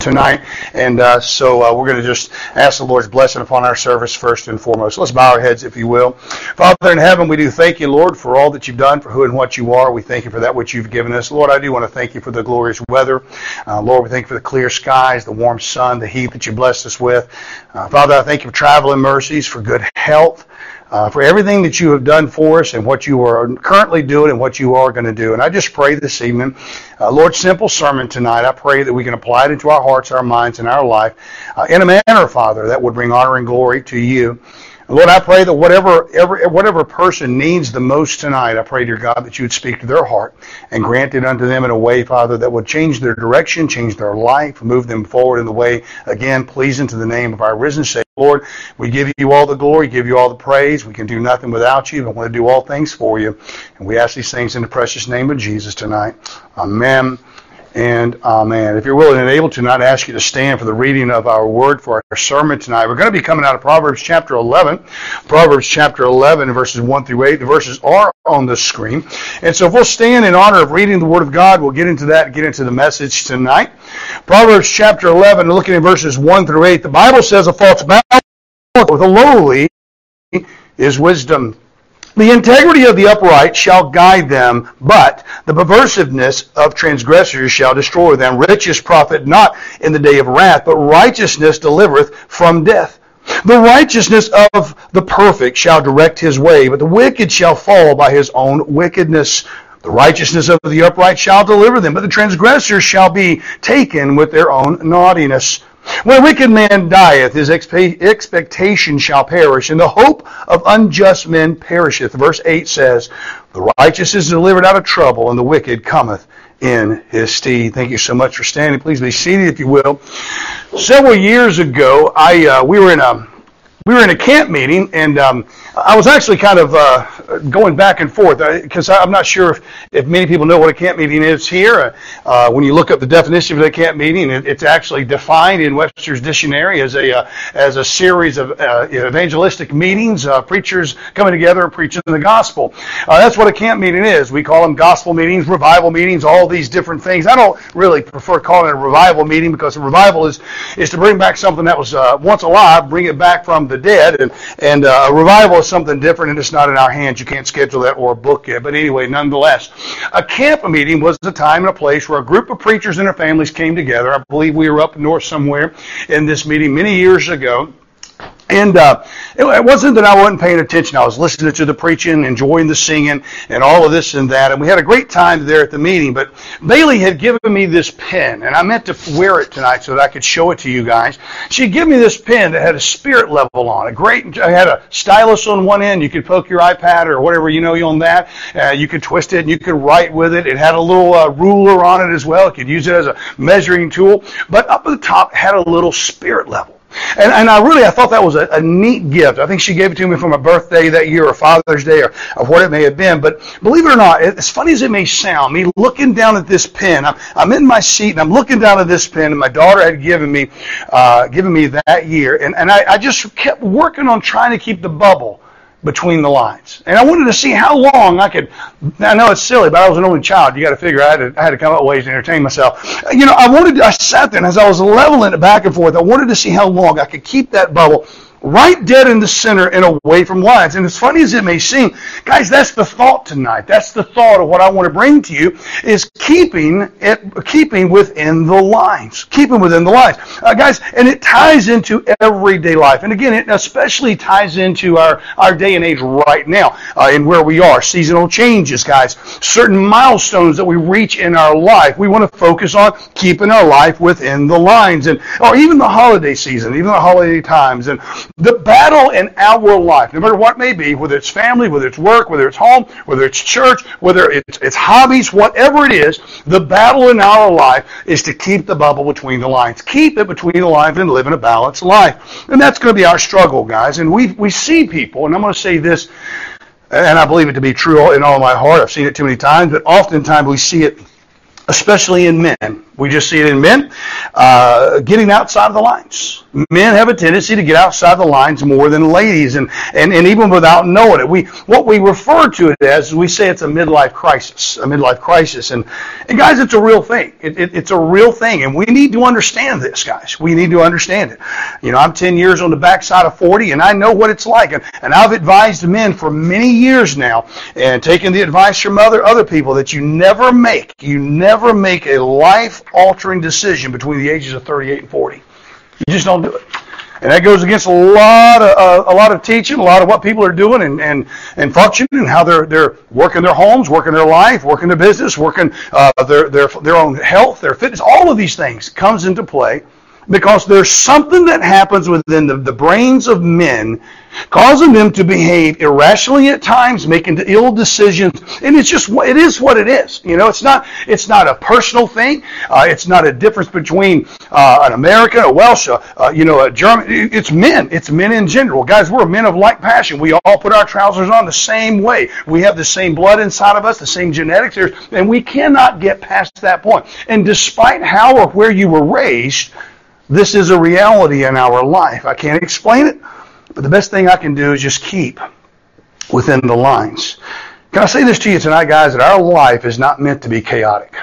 tonight. And uh, so uh, we're going to just ask the Lord's blessing upon our service first and foremost. Let's bow our heads, if you will. Father in heaven, we do thank you, Lord, for all that you've done, for who and what you are. We thank you for that which you've given us. Lord, I do want to thank you for the glorious weather. Uh, Lord, we thank you for the clear skies, the warm sun, the heat that you blessed us with. Uh, Father, I thank you for traveling mercies, for good health uh, for everything that you have done for us and what you are currently doing and what you are going to do. And I just pray this evening, uh, Lord, simple sermon tonight. I pray that we can apply it into our hearts, our minds, and our life uh, in a manner, Father, that would bring honor and glory to you. Lord, I pray that whatever every, whatever person needs the most tonight, I pray, dear God, that you would speak to their heart and grant it unto them in a way, Father, that would change their direction, change their life, move them forward in the way, again, pleasing to the name of our risen Savior. Lord, we give you all the glory, give you all the praise. We can do nothing without you. But want to do all things for you. And we ask these things in the precious name of Jesus tonight. Amen and uh, amen. If you're willing and able to, not ask you to stand for the reading of our word for our sermon tonight. We're going to be coming out of Proverbs chapter 11. Proverbs chapter 11, verses 1 through 8. The verses are on the screen. And so if we'll stand in honor of reading the word of God, we'll get into that, get into the message tonight. Proverbs chapter 11, looking at verses 1 through 8, the Bible says a false mouth with a lowly is wisdom. The integrity of the upright shall guide them, but the perversiveness of transgressors shall destroy them. Riches profit not in the day of wrath, but righteousness delivereth from death. The righteousness of the perfect shall direct his way, but the wicked shall fall by his own wickedness. The righteousness of the upright shall deliver them, but the transgressors shall be taken with their own naughtiness. When a wicked man dieth, his expectation shall perish, and the hope of unjust men perisheth. Verse 8 says, The righteous is delivered out of trouble, and the wicked cometh in his stead. Thank you so much for standing. Please be seated, if you will. Several years ago, I uh, we were in a we were in a camp meeting, and um, I was actually kind of uh, going back and forth because I'm not sure if, if many people know what a camp meeting is here. Uh, when you look up the definition of a camp meeting, it, it's actually defined in Webster's dictionary as a uh, as a series of uh, evangelistic meetings, uh, preachers coming together and preaching the gospel. Uh, that's what a camp meeting is. We call them gospel meetings, revival meetings, all these different things. I don't really prefer calling it a revival meeting because a revival is is to bring back something that was once alive, bring it back from the dead. And, and uh, a revival is something different, and it's not in our hands. You can't schedule that or book it. But anyway, nonetheless, a camp meeting was a time and a place where a group of preachers and their families came together. I believe we were up north somewhere in this meeting many years ago. And uh, it, it, wasn't that I wasn't paying attention. I was listening to the preaching, enjoying the singing, and all of this and that. And we had a great time there at the meeting. But Bailey had given me this pen, and I meant to wear it tonight so that I could show it to you guys. She given me this pen that had a spirit level on it. Great. I had a stylus on one end. You could poke your iPad or whatever you know on that. Uh, you could twist it and you could write with it. It had a little uh, ruler on it as well. You could use it as a measuring tool. But up at the top had a little spirit level. And, and I really, I thought that was a, a, neat gift. I think she gave it to me for my birthday that year or Father's Day or, or what it may have been. But believe it or not, as funny as it may sound, me looking down at this pen, I'm, I'm in my seat and I'm looking down at this pen and my daughter had given me, uh, given me that year. And, and I, I just kept working on trying to keep the bubble between the lines. And I wanted to see how long I could. I know it's silly, but I was an only child. You got to figure I had to, I had to come up with ways to entertain myself. You know, I wanted. I sat there and as I was leveling it back and forth. I wanted to see how long I could keep that bubble right dead in the center and away from lines. And as funny as it may seem, guys, that's the thought tonight. That's the thought of what I want to bring to you is keeping it, keeping within the lines, keeping within the lines, uh, guys. And it ties into everyday life. And again, it especially ties into our our day and age right now, uh, in where we are, seasonal changes, guys, certain milestones that we reach in our life. We want to focus on keeping our life within the lines, and or even the holiday season, even the holiday times, and the battle in our life, no matter what may be, whether it's family, whether it's work, whether it's home, whether it's church, whether it's, it's hobbies, whatever it is, the battle in our life is to keep the bubble between the lines. Keep it between the lines and live in a balanced life. And that's going to be our struggle, guys. And we, we see people, and I'm going to say this, and I believe it to be true in all my heart. I've seen it too many times, but oftentimes we see it especially in men. We just see it in men uh, getting outside of the lines. Men have a tendency to get outside the lines more than ladies, and, and, and even without knowing it. We what we refer to it as we say it's a midlife crisis, a midlife crisis, and and guys, it's a real thing. It, it, it's a real thing, and we need to understand this, guys. We need to understand it. You know, I'm 10 years on the backside of 40, and I know what it's like, and, and I've advised men for many years now, and taken the advice from other other people that you never make, you never make a life altering decision between the ages of 38 and 40. You just don't do it. And that goes against a lot of uh, a lot of teaching, a lot of what people are doing and and, and functioning, and how they're they're working their homes, working their life, working their business, working uh, their their their own health, their fitness. All of these things comes into play because there's something that happens within the, the brains of men causing them to behave irrationally at times, making ill decisions, and it's just it is what it is. You know, it's not it's not a personal thing. Uh, it's not a difference between uh, an American, a Welsh, uh, you know, a German. It's men. It's men in general, guys. We're men of like passion. We all put our trousers on the same way. We have the same blood inside of us, the same genetics, and we cannot get past that point. And despite how or where you were raised, this is a reality in our life. I can't explain it. But the best thing I can do is just keep within the lines. Can I say this to you tonight, guys, that our life is not meant to be chaotic?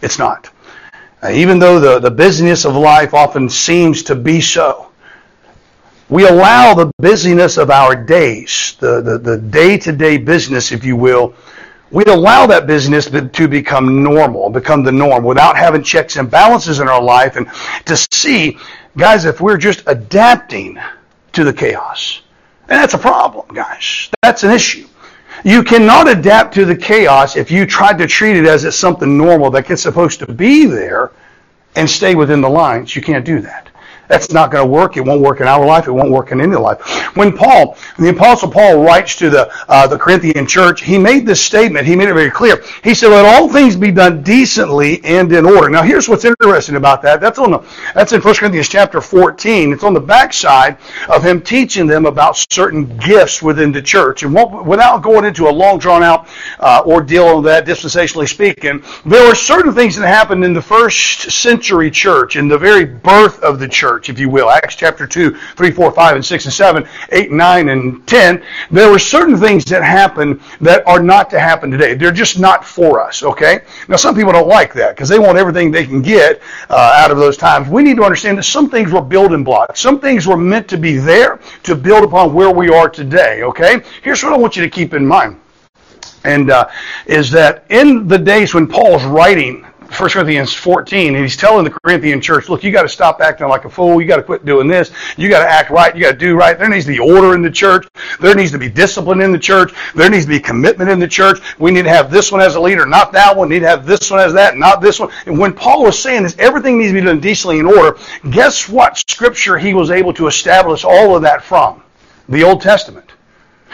It's not. Uh, even though the, the busyness of life often seems to be so, we allow the busyness of our days, the, the, day-to-day business, if you will, we allow that business to become normal, become the norm, without having checks and balances in our life, and to see, guys, if we're just adapting to the chaos. And that's a problem, guys. That's an issue. You cannot adapt to the chaos if you try to treat it as it's something normal that gets supposed to be there and stay within the lines. You can't do that. That's not going to work. It won't work in our life. It won't work in any life. When Paul, the Apostle Paul writes to the, uh, the Corinthian church, he made this statement. He made it very clear. He said, let all things be done decently and in order. Now here's what's interesting about that. That's on the, that's in 1 Corinthians chapter 14. It's on the backside of him teaching them about certain gifts within the church. And without going into a long drawn out uh, ordeal on that, dispensationally speaking, there were certain things that happened in the first century church, in the very birth of the church church, if you will. Acts chapter 2, 3, 4, 5, and 6, and 7, 8, 9, and 10. There were certain things that happened that are not to happen today. They're just not for us, okay? Now, some people don't like that because they want everything they can get uh, out of those times. We need to understand that some things were building blocks. Some things were meant to be there to build upon where we are today, okay? Here's what I want you to keep in mind and uh, is that in the days when Paul's writing 1 Corinthians 14, and he's telling the Corinthian church, look, you got to stop acting like a fool. You got to quit doing this. You got to act right. You got to do right. There needs to be order in the church. There needs to be discipline in the church. There needs to be commitment in the church. We need to have this one as a leader, not that one. We need to have this one as that, not this one. And when Paul was saying this, everything needs to be done decently in order. Guess what scripture he was able to establish all of that from? The Old Testament.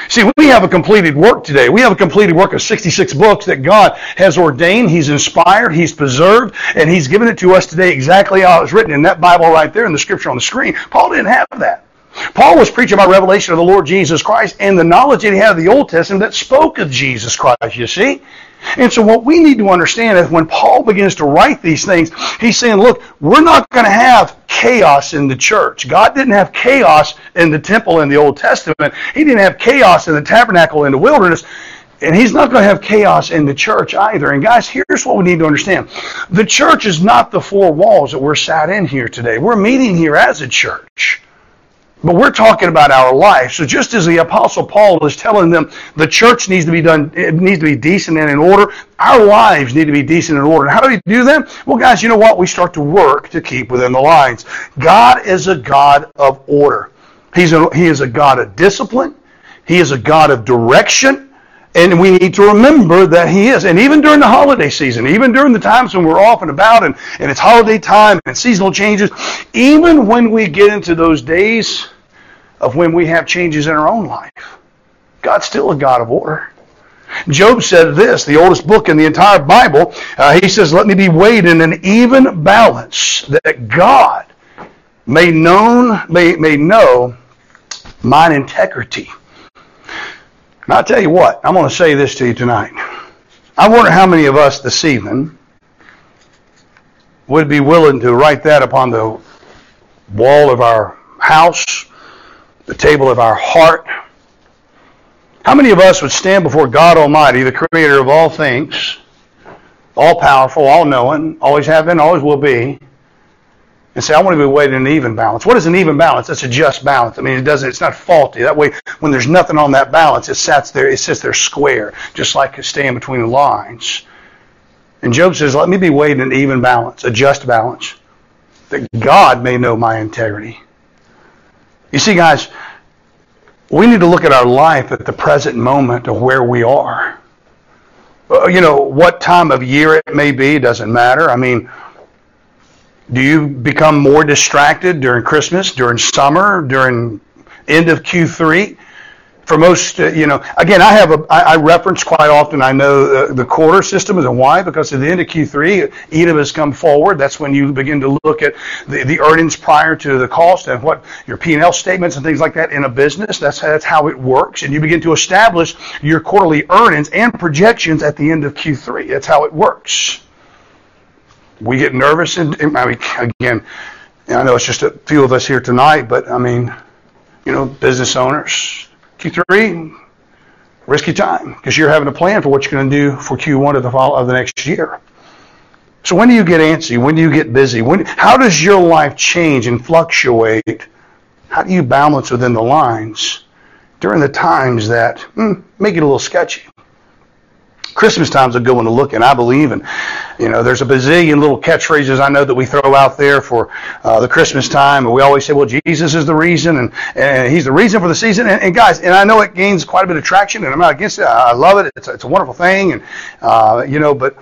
See, we have a completed work today. We have a completed work of 66 books that God has ordained, He's inspired, He's preserved, and He's given it to us today exactly how it's written in that Bible right there in the scripture on the screen. Paul didn't have that. Paul was preaching about revelation of the Lord Jesus Christ and the knowledge that he had of the Old Testament that spoke of Jesus Christ, you see. And so what we need to understand is when Paul begins to write these things, he's saying, look, we're not going to have chaos in the church. God didn't have chaos in the temple in the Old Testament. He didn't have chaos in the tabernacle in the wilderness. And he's not going to have chaos in the church either. And guys, here's what we need to understand. The church is not the four walls that we're sat in here today. We're meeting here as a church. But we're talking about our life. So just as the apostle Paul is telling them the church needs to be done, it needs to be decent and in order, our lives need to be decent and in order. How do we do that? Well, guys, you know what? We start to work to keep within the lines. God is a God of order. He's a, he is a God of discipline. He is a God of direction. And we need to remember that He is. And even during the holiday season, even during the times when we're off and about and, and it's holiday time and seasonal changes, even when we get into those days of when we have changes in our own life, God's still a God of order. Job said this, the oldest book in the entire Bible. Uh, he says, Let me be weighed in an even balance, that God may, known, may, may know mine integrity now, I'll tell you what, I'm going to say this to you tonight. I wonder how many of us this evening would be willing to write that upon the wall of our house, the table of our heart? How many of us would stand before God Almighty, the creator of all things, all powerful, all knowing, always have been, always will be, and say, I want to be weighed in an even balance. What is an even balance? That's a just balance. I mean, it doesn't, it's not faulty. That way, when there's nothing on that balance, it sits there, it sits there square, just like staying between the lines. And Job says, let me be weighed in an even balance, a just balance, that God may know my integrity. You see, guys, we need to look at our life at the present moment of where we are. You know, what time of year it may be doesn't matter. I mean, do you become more distracted during Christmas, during summer, during end of Q3? For most, uh, you know, again, I have a, I, I reference quite often. I know the, the quarter system is a why because at the end of Q3, EDIM has come forward. That's when you begin to look at the, the earnings prior to the cost and what your P&L statements and things like that in a business. That's that's how it works, and you begin to establish your quarterly earnings and projections at the end of Q3. That's how it works we get nervous, and I mean, again, I know it's just a few of us here tonight, but I mean, you know, business owners, Q3, risky time because you're having a plan for what you're going to do for Q1 of the fall of the next year. So when do you get antsy? When do you get busy? When, how does your life change and fluctuate? How do you balance within the lines during the times that hmm, make it a little sketchy? Christmas time's a good one to look at. I believe, and you know, there's a bazillion little catchphrases I know that we throw out there for uh, the Christmas time, and we always say, "Well, Jesus is the reason, and, and He's the reason for the season." And, and, guys, and I know it gains quite a bit of traction, and I'm not against it. I love it. It's it's a wonderful thing, and uh, you know, but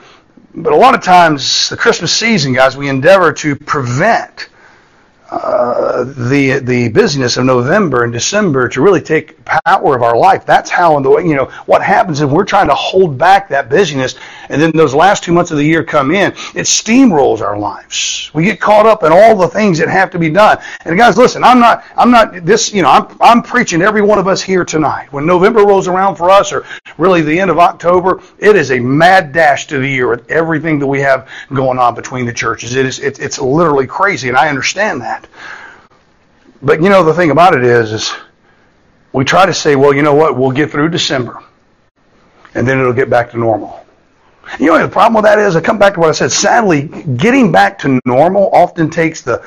but a lot of times the Christmas season, guys, we endeavor to prevent the the busyness of November and December to really take power of our life. That's how in the way you know what happens if we're trying to hold back that busyness, and then those last two months of the year come in, it steamrolls our lives. We get caught up in all the things that have to be done. And guys, listen, I'm not I'm not this you know I'm I'm preaching every one of us here tonight. When November rolls around for us, or really the end of October, it is a mad dash to the year with everything that we have going on between the churches. It is it, it's literally crazy, and I understand that that. But you know the thing about it is, is we try to say, well, you know what, we'll get through December, and then it'll get back to normal. You know the problem with that is, I come back to what I said. Sadly, getting back to normal often takes the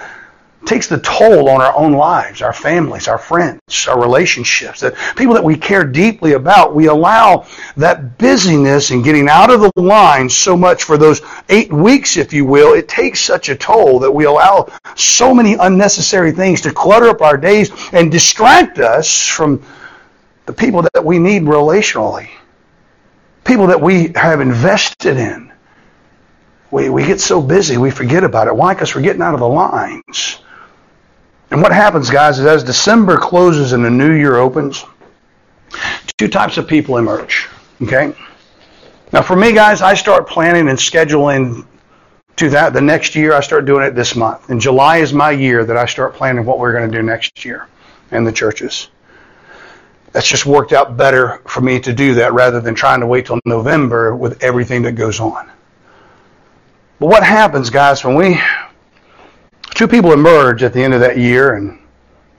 takes the toll on our own lives, our families, our friends, our relationships, the people that we care deeply about, we allow that busyness and getting out of the line so much for those eight weeks, if you will, it takes such a toll that we allow so many unnecessary things to clutter up our days and distract us from the people that we need relationally, people that we have invested in. We, we get so busy, we forget about it. Why? Because we're getting out of the lines. And what happens, guys, is as December closes and the new year opens, two types of people emerge. Okay? Now, for me, guys, I start planning and scheduling to that the next year. I start doing it this month. And July is my year that I start planning what we're going to do next year in the churches. That's just worked out better for me to do that rather than trying to wait till November with everything that goes on. But what happens, guys, when we two people emerge at the end of that year, and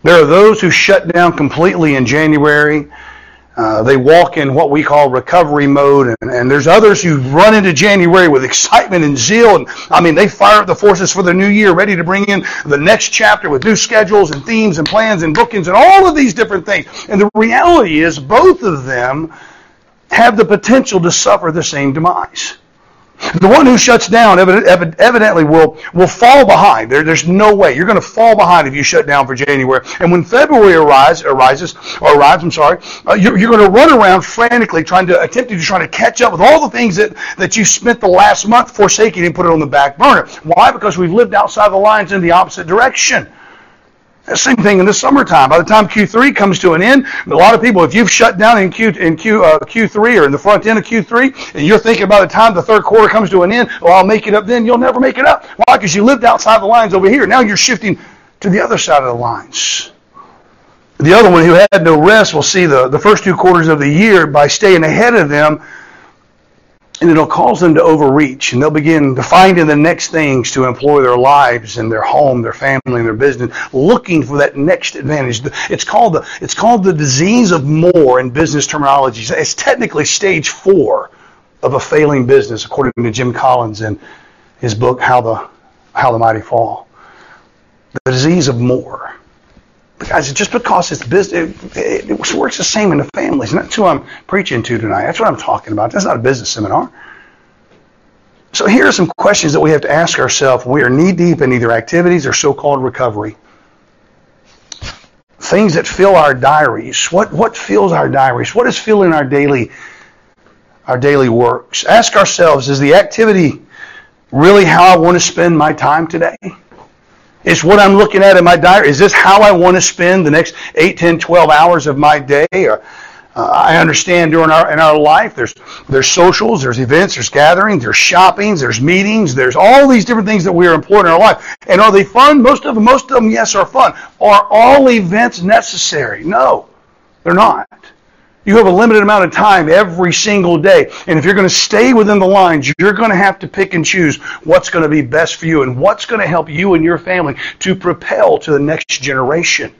there are those who shut down completely in January. Uh, they walk in what we call recovery mode, and, and, there's others who run into January with excitement and zeal, and I mean they fire up the forces for the new year, ready to bring in the next chapter with new schedules and themes and plans and bookings and all of these different things. And the reality is, both of them have the potential to suffer the same demise. The one who shuts down evidently will, will fall behind. There, there's no way. You're going to fall behind if you shut down for January. And when February arise, arises, or arrives, I'm sorry, uh, you're, you're going to run around frantically trying to, attempting to try to catch up with all the things that, that you spent the last month forsaking and put it on the back burner. Why? Because we've lived outside the lines in the opposite direction. Same thing in the summertime. By the time Q3 comes to an end, a lot of people, if you've shut down in Q in Q uh, Q3 or in the front end of Q3, and you're thinking by the time the third quarter comes to an end, well, I'll make it up then. You'll never make it up. Why? Because you lived outside the lines over here. Now you're shifting to the other side of the lines. The other one who had no rest will see the, the first two quarters of the year by staying ahead of them and it'll cause them to overreach and they'll begin to find in the next things to employ their lives and their home, their family, and their business, looking for that next advantage. It's called the, it's called the disease of more in business terminology. It's technically stage four of a failing business, according to Jim Collins in his book, How the, How the Mighty Fall. The disease of more. Guys, just because it's business, it, it, works the same in the families. And that's who I'm preaching to tonight. That's what I'm talking about. That's not a business seminar. So here are some questions that we have to ask ourselves we are knee deep in either activities or so-called recovery. Things that fill our diaries. What what fills our diaries? What is filling our daily our daily works? Ask ourselves, is the activity really how I want to spend my time today? Is what I'm looking at in my diary, is this how I want to spend the next 8, 10, 12 hours of my day? Or, uh, I understand during our in our life there's there's socials, there's events, there's gatherings, there's shoppings, there's meetings, there's all these different things that we are employed in our life. And are they fun? Most of them, most of them, yes, are fun. Are all events necessary? No, they're not. You have a limited amount of time every single day. And if you're going to stay within the lines, you're going to have to pick and choose what's going to be best for you and what's going to help you and your family to propel to the next generation.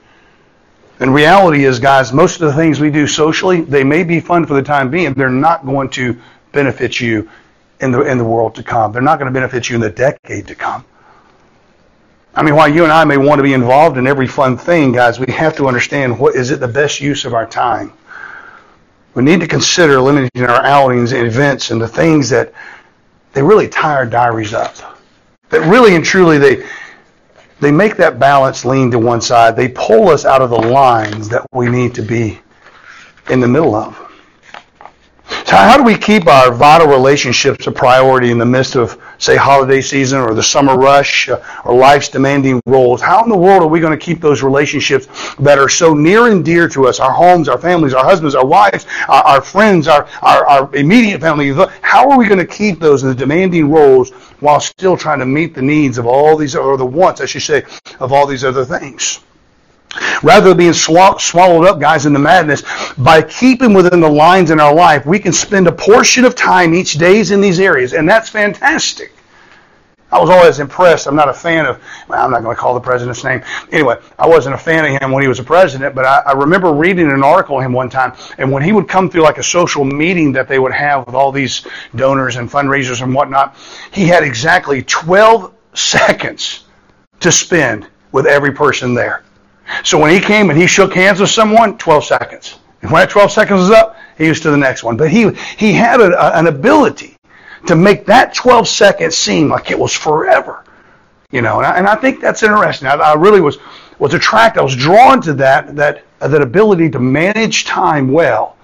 And reality is, guys, most of the things we do socially, they may be fun for the time being. They're not going to benefit you in the, in the world to come. They're not going to benefit you in the decade to come. I mean, while you and I may want to be involved in every fun thing, guys, we have to understand what is it the best use of our time we need to consider limiting our outings and events and the things that they really tie our diaries up. That really and truly they they make that balance lean to one side. They pull us out of the lines that we need to be in the middle of. So how do we keep our vital relationships a priority in the midst of, say, holiday season or the summer rush uh, or life's demanding roles? How in the world are we going to keep those relationships that are so near and dear to us, our homes, our families, our husbands, our wives, our, our friends, our, our, our immediate family? How are we going to keep those in the demanding roles while still trying to meet the needs of all these, or the wants, I should say, of all these other things? Rather than being swallowed up, guys, in the madness, by keeping within the lines in our life, we can spend a portion of time each day in these areas, and that's fantastic. I was always impressed. I'm not a fan of, well, I'm not going to call the president's name. Anyway, I wasn't a fan of him when he was a president, but I, I remember reading an article of him one time, and when he would come through like a social meeting that they would have with all these donors and fundraisers and whatnot, he had exactly 12 seconds to spend with every person there. So when he came and he shook hands with someone, 12 seconds. And when that 12 seconds was up, he was to the next one. But he, he had a, an ability to make that 12 seconds seem like it was forever. You know, and I, and I think that's interesting. I, I really was, was attracted, I was drawn to that, that, uh, that ability to manage time well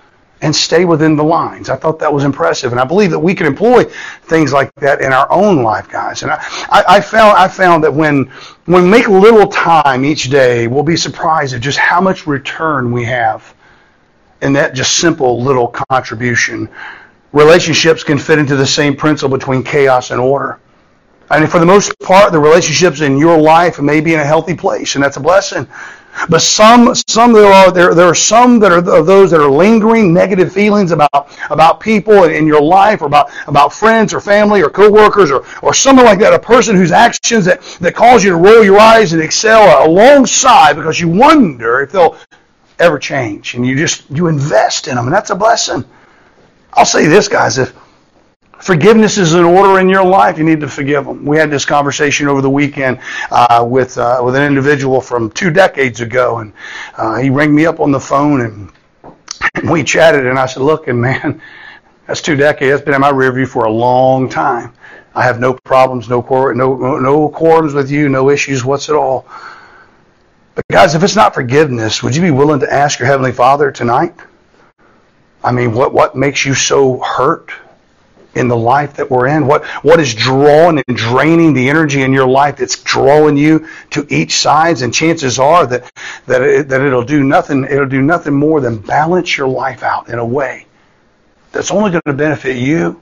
and stay within the lines. I thought that was impressive, and I believe that we can employ things like that in our own life, guys. And I, I, I found I found that when when make little time each day, we'll be surprised at just how much return we have in that just simple little contribution. Relationships can fit into the same principle between chaos and order. And for the most part, the relationships in your life may be in a healthy place, and that's a blessing. But some, some there are there, there are some that are of those that are lingering negative feelings about about people in your life, or about about friends or family or coworkers, or or someone like that, a person whose actions that that cause you to roll your eyes and excel alongside because you wonder if they'll ever change, and you just you invest in them, and that's a blessing. I'll say this, guys, if Forgiveness is an order in your life. You need to forgive them. We had this conversation over the weekend uh, with uh, with an individual from two decades ago, and uh, he rang me up on the phone and, we chatted. And I said, "Look, and man, that's two decades. That's been in my rearview for a long time. I have no problems, no no no quorums with you, no issues what's at all." But guys, if it's not forgiveness, would you be willing to ask your heavenly Father tonight? I mean, what what makes you so hurt? in the life that we're in? What what is drawing and draining the energy in your life that's drawing you to each sides? And chances are that that it, that it'll do nothing. It'll do nothing more than balance your life out in a way that's only going to benefit you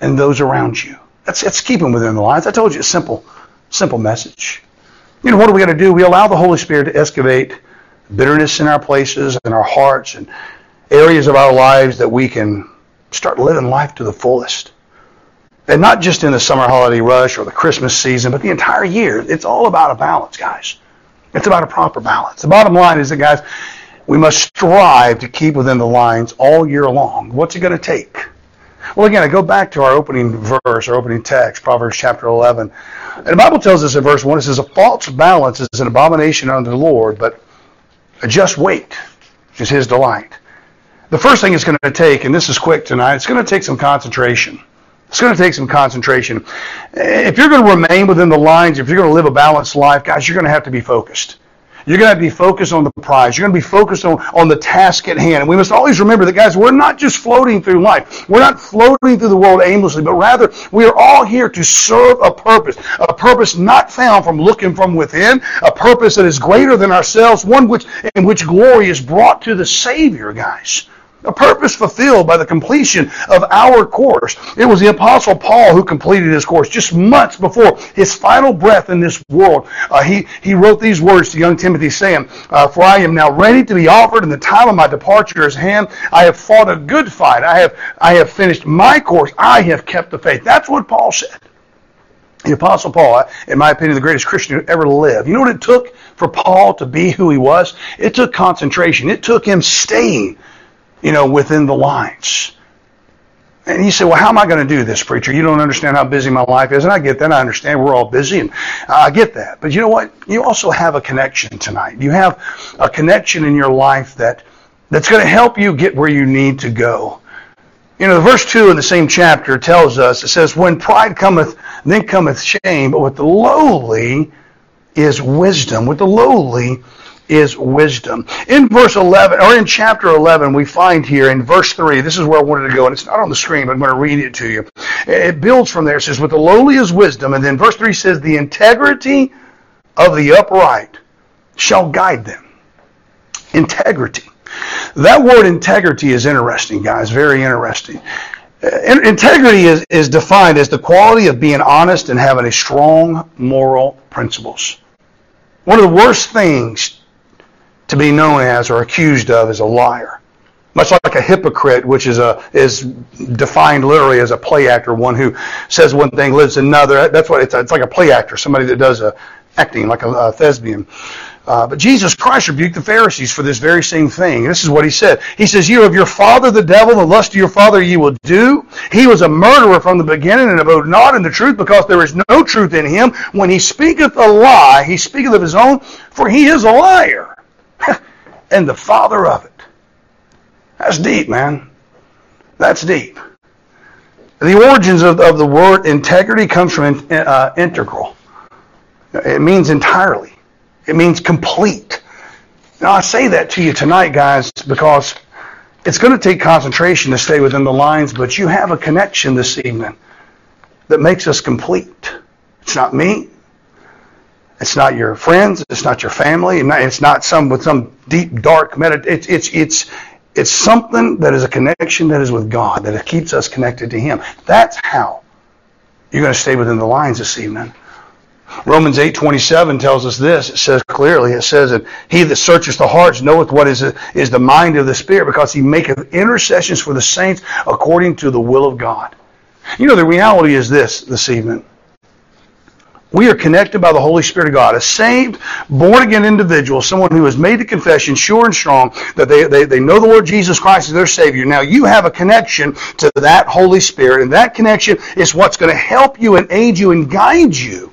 and those around you. That's that's keeping within the lines. I told you a simple simple message. You know what are we going to do? We allow the Holy Spirit to excavate bitterness in our places and our hearts and areas of our lives that we can start living life to the fullest. And not just in the summer holiday rush or the Christmas season, but the entire year. It's all about a balance, guys. It's about a proper balance. The bottom line is that, guys, we must strive to keep within the lines all year long. What's it going to take? Well, again, I go back to our opening verse, our opening text, Proverbs chapter 11. And the Bible tells us in verse 1, it says, A false balance is an abomination unto the Lord, but a just weight is his delight. The first thing it's going to take, and this is quick tonight, it's going to take some concentration. It's going to take some concentration. If you're going to remain within the lines, if you're going to live a balanced life, guys, you're going to have to be focused. You're going to, to be focused on the prize. You're going to be focused on, on the task at hand. And we must always remember that, guys, we're not just floating through life. We're not floating through the world aimlessly, but rather we are all here to serve a purpose. A purpose not found from looking from within, a purpose that is greater than ourselves, one which, in which glory is brought to the Savior, guys a purpose fulfilled by the completion of our course. It was the Apostle Paul who completed his course just months before his final breath in this world. Uh, he, he wrote these words to young Timothy, saying, uh, For I am now ready to be offered, and the time of my departure is hand. I have fought a good fight. I have, I have finished my course. I have kept the faith. That's what Paul said. The Apostle Paul, in my opinion, the greatest Christian who ever lived. You know what it took for Paul to be who he was? It took concentration. It took him staying you know, within the lines. And you say, well, how am I going to do this, preacher? You don't understand how busy my life is. And I get that. I understand we're all busy and I get that. But you know what? You also have a connection tonight. You have a connection in your life that, that's going to help you get where you need to go. You know, verse 2 in the same chapter tells us, it says, when pride cometh, then cometh shame, but with the lowly is wisdom. With the lowly is wisdom. In verse 11, or in chapter 11, we find here in verse 3, this is where I wanted to go, and it's not on the screen, but I'm going to read it to you. It builds from there. It says, With the lowly is wisdom. And then verse 3 says, The integrity of the upright shall guide them. Integrity. That word integrity is interesting, guys, very interesting. Uh, integrity is, is defined as the quality of being honest and having a strong moral principles. One of the worst things to be known as or accused of as a liar. Much like a hypocrite, which is a is defined literally as a play actor, one who says one thing, lives another. That's what it's. It's like a play actor, somebody that does a acting like a, a thespian. Uh, but Jesus Christ rebuked the Pharisees for this very same thing. This is what he said. He says, You of your father the devil, the lust of your father ye will do. He was a murderer from the beginning and abode not in the truth because there is no truth in him. When he speaketh a lie, he speaketh of his own, for he is a liar and the father of it. That's deep, man. That's deep. The origins of, of the word integrity comes from uh, integral. It means entirely. It means complete. Now, I say that to you tonight, guys, because it's going to take concentration to stay within the lines, but you have a connection this evening that makes us complete. It's not me. It's not your friends. It's not your family. It's not some with some deep dark medit. It's it's it's it's something that is a connection that is with God that keeps us connected to Him. That's how you're going to stay within the lines this evening. Romans 8:27 tells us this. It says clearly, it says that he that searcheth the hearts knoweth what is, is the mind of the Spirit, because he maketh intercessions for the saints according to the will of God. You know, the reality is this this evening. We are connected by the Holy Spirit of God. A saved, born again individual, someone who has made the confession sure and strong that they, they, they know the Lord Jesus Christ as their Savior. Now you have a connection to that Holy Spirit, and that connection is what's going to help you and aid you and guide you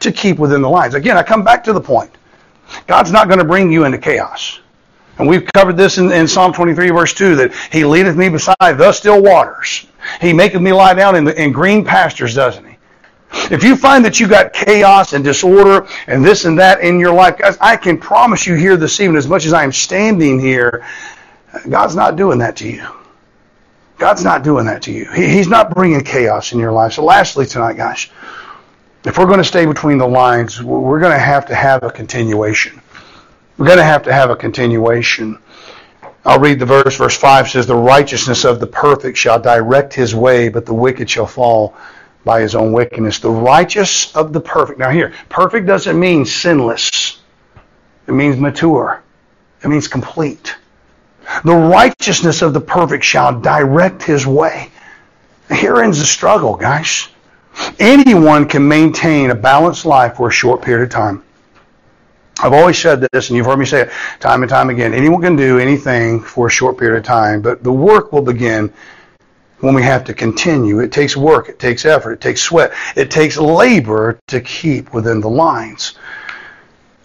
to keep within the lines. Again, I come back to the point. God's not going to bring you into chaos. And we've covered this in, in, Psalm 23, verse 2, that He leadeth me beside the still waters. He maketh me lie down in, the, in green pastures, doesn't He? If you find that you got chaos and disorder and this and that in your life, guys, I can promise you here this evening, as much as I am standing here, God's not doing that to you. God's not doing that to you. He, he's not bringing chaos in your life. So, lastly, tonight, guys, if we're going to stay between the lines, we're going to have to have a continuation. We're going to have to have a continuation. I'll read the verse. Verse 5 says, The righteousness of the perfect shall direct his way, but the wicked shall fall by his own wickedness. The righteous of the perfect. Now, here, perfect doesn't mean sinless, it means mature, it means complete. The righteousness of the perfect shall direct his way. Here ends the struggle, guys. Anyone can maintain a balanced life for a short period of time. I've always said this, and you've heard me say it time and time again. Anyone can do anything for a short period of time, but the work will begin when we have to continue. It takes work, it takes effort, it takes sweat, it takes labor to keep within the lines.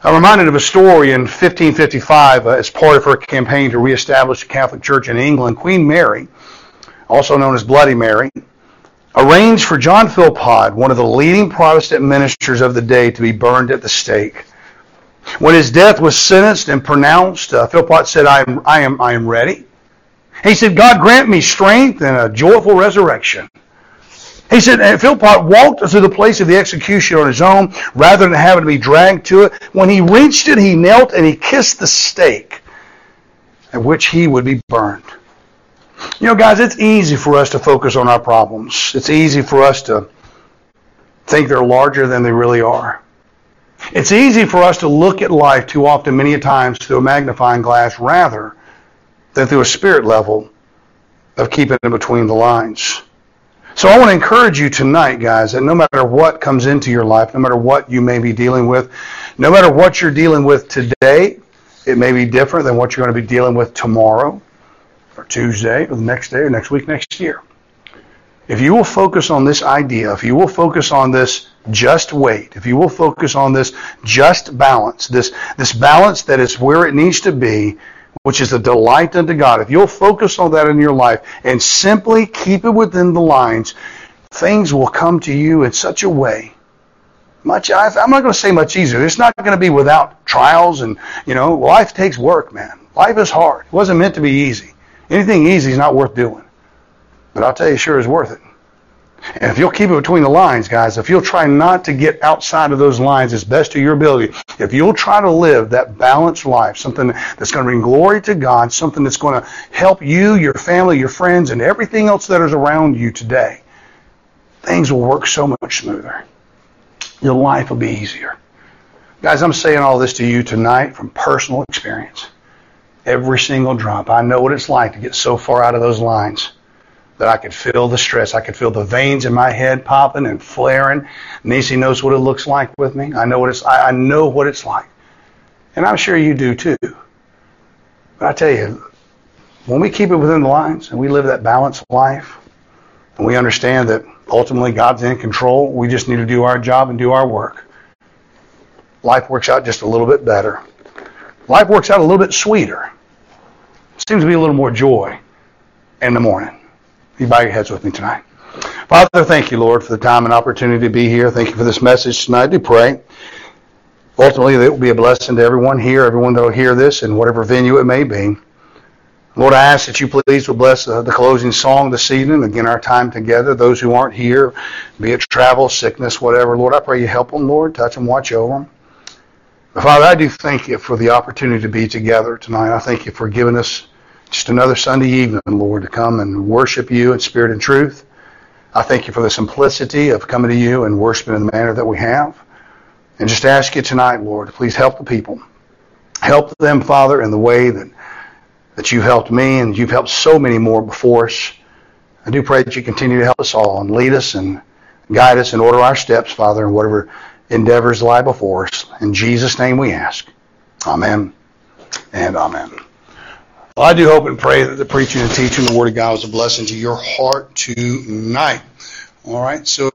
I'm reminded of a story in 1555 uh, as part of her campaign to reestablish the Catholic Church in England. Queen Mary, also known as Bloody Mary, arranged for John Philpot, one of the leading Protestant ministers of the day, to be burned at the stake. When his death was sentenced and pronounced, uh, Philpot said, I am, I, am, I am ready. He said, God grant me strength and a joyful resurrection. He said, and Philpot walked through the place of the execution on his own rather than having to be dragged to it. When he reached it, he knelt and he kissed the stake at which he would be burned. You know, guys, it's easy for us to focus on our problems. It's easy for us to think they're larger than they really are. It's easy for us to look at life too often, many a times, through a magnifying glass rather than through a spirit level of keeping in between the lines. So I want to encourage you tonight, guys, that no matter what comes into your life, no matter what you may be dealing with, no matter what you're dealing with today, it may be different than what you're going to be dealing with tomorrow or Tuesday or the next day or next week, next year. If you will focus on this idea, if you will focus on this just wait, if you will focus on this just balance, this, this balance that is where it needs to be, which is a delight unto God, if you'll focus on that in your life and simply keep it within the lines, things will come to you in such a way. Much, I'm not going to say much easier. It's not going to be without trials and, you know, life takes work, man. Life is hard. It wasn't meant to be easy. Anything easy is not worth doing. But I'll tell you, sure is worth it. And if you'll keep it between the lines, guys, if you'll try not to get outside of those lines as best to your ability, if you'll try to live that balanced life, something that's going to bring glory to God, something that's going to help you, your family, your friends, and everything else that is around you today, things will work so much smoother. Your life will be easier. Guys, I'm saying all this to you tonight from personal experience. Every single drop. I know what it's like to get so far out of those lines that I could feel the stress. I could feel the veins in my head popping and flaring. Nisi knows what it looks like with me. I know what it's I, I know what it's like. And I'm sure you do too. But I tell you, when we keep it within the lines and we live that balanced life, and we understand that ultimately God's in control, we just need to do our job and do our work. Life works out just a little bit better. Life works out a little bit sweeter. Seems to be a little more joy in the morning. You bow your heads with me tonight. Father, thank you, Lord, for the time and opportunity to be here. Thank you for this message tonight. I do pray. Ultimately, it will be a blessing to everyone here, everyone that will hear this in whatever venue it may be. Lord, I ask that you please will bless uh, the closing song this evening, again, our time together. Those who aren't here, be it travel, sickness, whatever, Lord, I pray you help them, Lord, touch them, watch over them. But Father, I do thank you for the opportunity to be together tonight. I thank you for giving us just another Sunday evening, Lord, to come and worship you in spirit and truth. I thank you for the simplicity of coming to you and worshiping in the manner that we have. And just ask you tonight, Lord, please help the people. Help them, Father, in the way that, that you've helped me and you've helped so many more before us. I do pray that you continue to help us all and lead us and guide us and order our steps, Father, in whatever endeavors lie before us. In Jesus' name we ask. Amen and amen. Well, I do hope and pray that the preaching and teaching the Word of God was a blessing to your heart tonight. All right, so.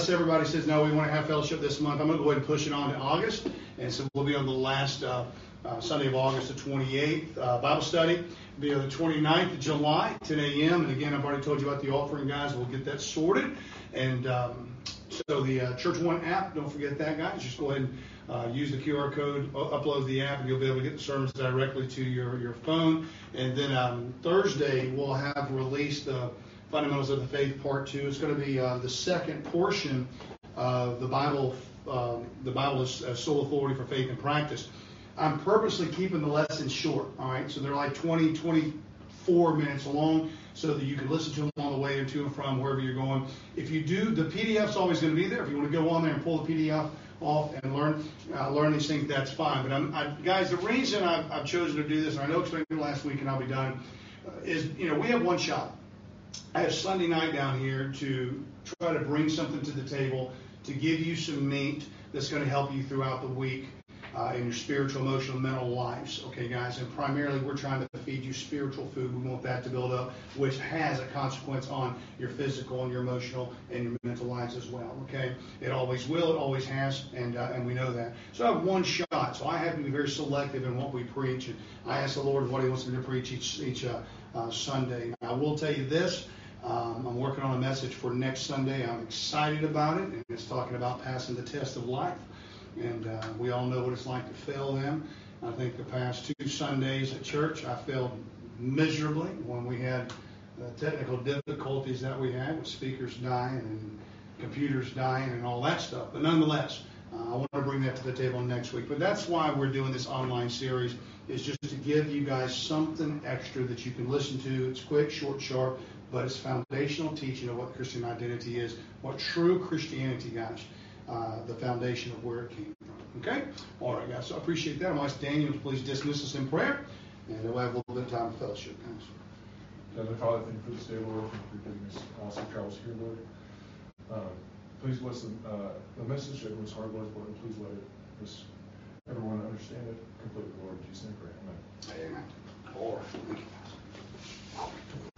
Unless everybody says no, we want to have fellowship this month, I'm going to go ahead and push it on to August, and so we'll be on the last uh, uh Sunday of August, the 28th uh, Bible study. Be on the 29th of July, 10 a.m. And again, I've already told you about the offering, guys. We'll get that sorted, and um, so the uh, Church One app, don't forget that, guys. Just go ahead and uh, use the QR code, upload the app, and you'll be able to get the sermons directly to your, your phone. And then um, Thursday, we'll have released the Fundamentals of the Faith Part 2. It's going to be uh, the second portion of the Bible. Um, the Bible is uh, sole authority for faith and practice. I'm purposely keeping the lessons short, all right? So they're like 20, 24 minutes long so that you can listen to them on the way to and from wherever you're going. If you do, the PDF's always going to be there. If you want to go on there and pull the PDF off and learn uh, learn these things, that's fine. But I'm, I, guys, the reason I've, I've, chosen to do this, and I know it's been last week, and I'll be done, uh, is you know we have one shot. I have Sunday night down here to try to bring something to the table to give you some meat that's going to help you throughout the week uh, in your spiritual, emotional, mental lives. Okay, guys, and primarily we're trying to feed you spiritual food. We want that to build up, which has a consequence on your physical and your emotional and your mental lives as well. Okay, it always will, it always has, and uh, and we know that. So I have one shot, so I have to be very selective in what we preach, and I ask the Lord what He wants me to preach each each uh, uh Sunday. I will tell you this. Um, I'm working on a message for next Sunday. I'm excited about it, and it's talking about passing the test of life and uh, we all know what it's like to fail them. I think the past two Sundays at church, I failed miserably when we had the technical difficulties that we had with speakers dying and computers dying and all that stuff. But nonetheless, uh, I want to bring that to the table next week. But that's why we're doing this online series is just to give you guys something extra that you can listen to. It's quick, short, sharp, but it's foundational teaching of what Christian identity is, what true Christianity, guys, uh, the foundation of where it came from. Okay? All right, guys. So I appreciate that. I'm going to ask Daniel to please dismiss us in prayer, and we'll have a little bit of time of fellowship, guys. Heavenly Father, thank you for this day, Lord. Thank you for giving us awesome travels here, Lord. Um, please bless the, uh, the message that was hard, Lord, and please let it just everyone understand it completely, Lord. In Jesus' name, pray. Amen. Amen. All right. Thank you.